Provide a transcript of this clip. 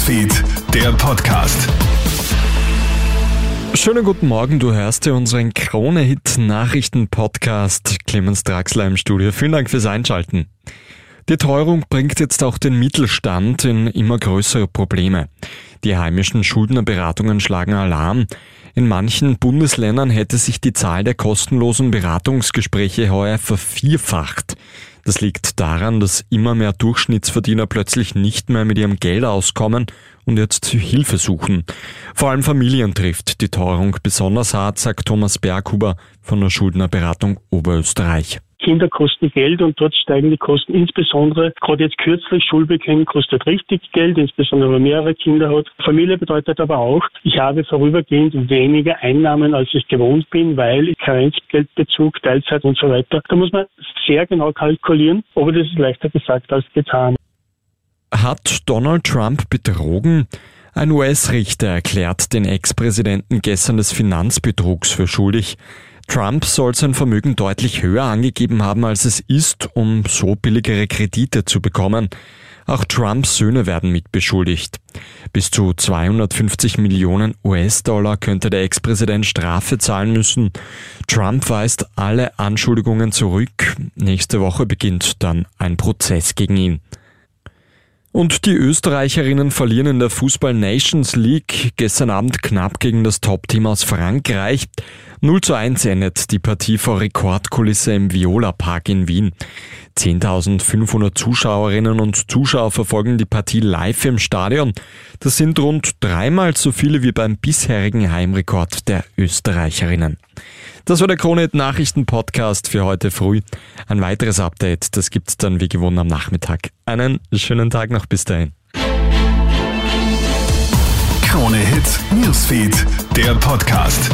Newsfeed, der Podcast. Schönen guten Morgen, du hörst ja unseren Krone-Hit-Nachrichten-Podcast. Clemens Draxler im Studio. Vielen Dank fürs Einschalten. Die Teuerung bringt jetzt auch den Mittelstand in immer größere Probleme. Die heimischen Schuldnerberatungen schlagen Alarm. In manchen Bundesländern hätte sich die Zahl der kostenlosen Beratungsgespräche heuer vervierfacht. Das liegt daran, dass immer mehr Durchschnittsverdiener plötzlich nicht mehr mit ihrem Geld auskommen und jetzt Hilfe suchen. Vor allem Familien trifft die Teuerung besonders hart, sagt Thomas Berghuber von der Schuldnerberatung Oberösterreich. Kinder kosten Geld und dort steigen die Kosten insbesondere, gerade jetzt kürzlich, Schulbeginn kostet richtig Geld, insbesondere wenn man mehrere Kinder hat. Familie bedeutet aber auch, ich habe vorübergehend weniger Einnahmen, als ich gewohnt bin, weil Karenzgeldbezug, Teilzeit und so weiter. Da muss man sehr genau kalkulieren, aber das ist leichter gesagt als getan. Hat Donald Trump betrogen? Ein US-Richter erklärt den Ex-Präsidenten gestern des Finanzbetrugs für schuldig. Trump soll sein Vermögen deutlich höher angegeben haben, als es ist, um so billigere Kredite zu bekommen. Auch Trumps Söhne werden mitbeschuldigt. Bis zu 250 Millionen US-Dollar könnte der Ex-Präsident Strafe zahlen müssen. Trump weist alle Anschuldigungen zurück. Nächste Woche beginnt dann ein Prozess gegen ihn. Und die Österreicherinnen verlieren in der Fußball Nations League gestern Abend knapp gegen das Top-Team aus Frankreich. 0 zu 1 endet die Partie vor Rekordkulisse im Viola Park in Wien. 10.500 Zuschauerinnen und Zuschauer verfolgen die Partie live im Stadion. Das sind rund dreimal so viele wie beim bisherigen Heimrekord der Österreicherinnen. Das war der Kronet Nachrichten Podcast für heute früh. Ein weiteres Update, das gibt's dann wie gewohnt am Nachmittag. Einen schönen Tag noch bis dahin. Krone Hit Newsfeed, der Podcast.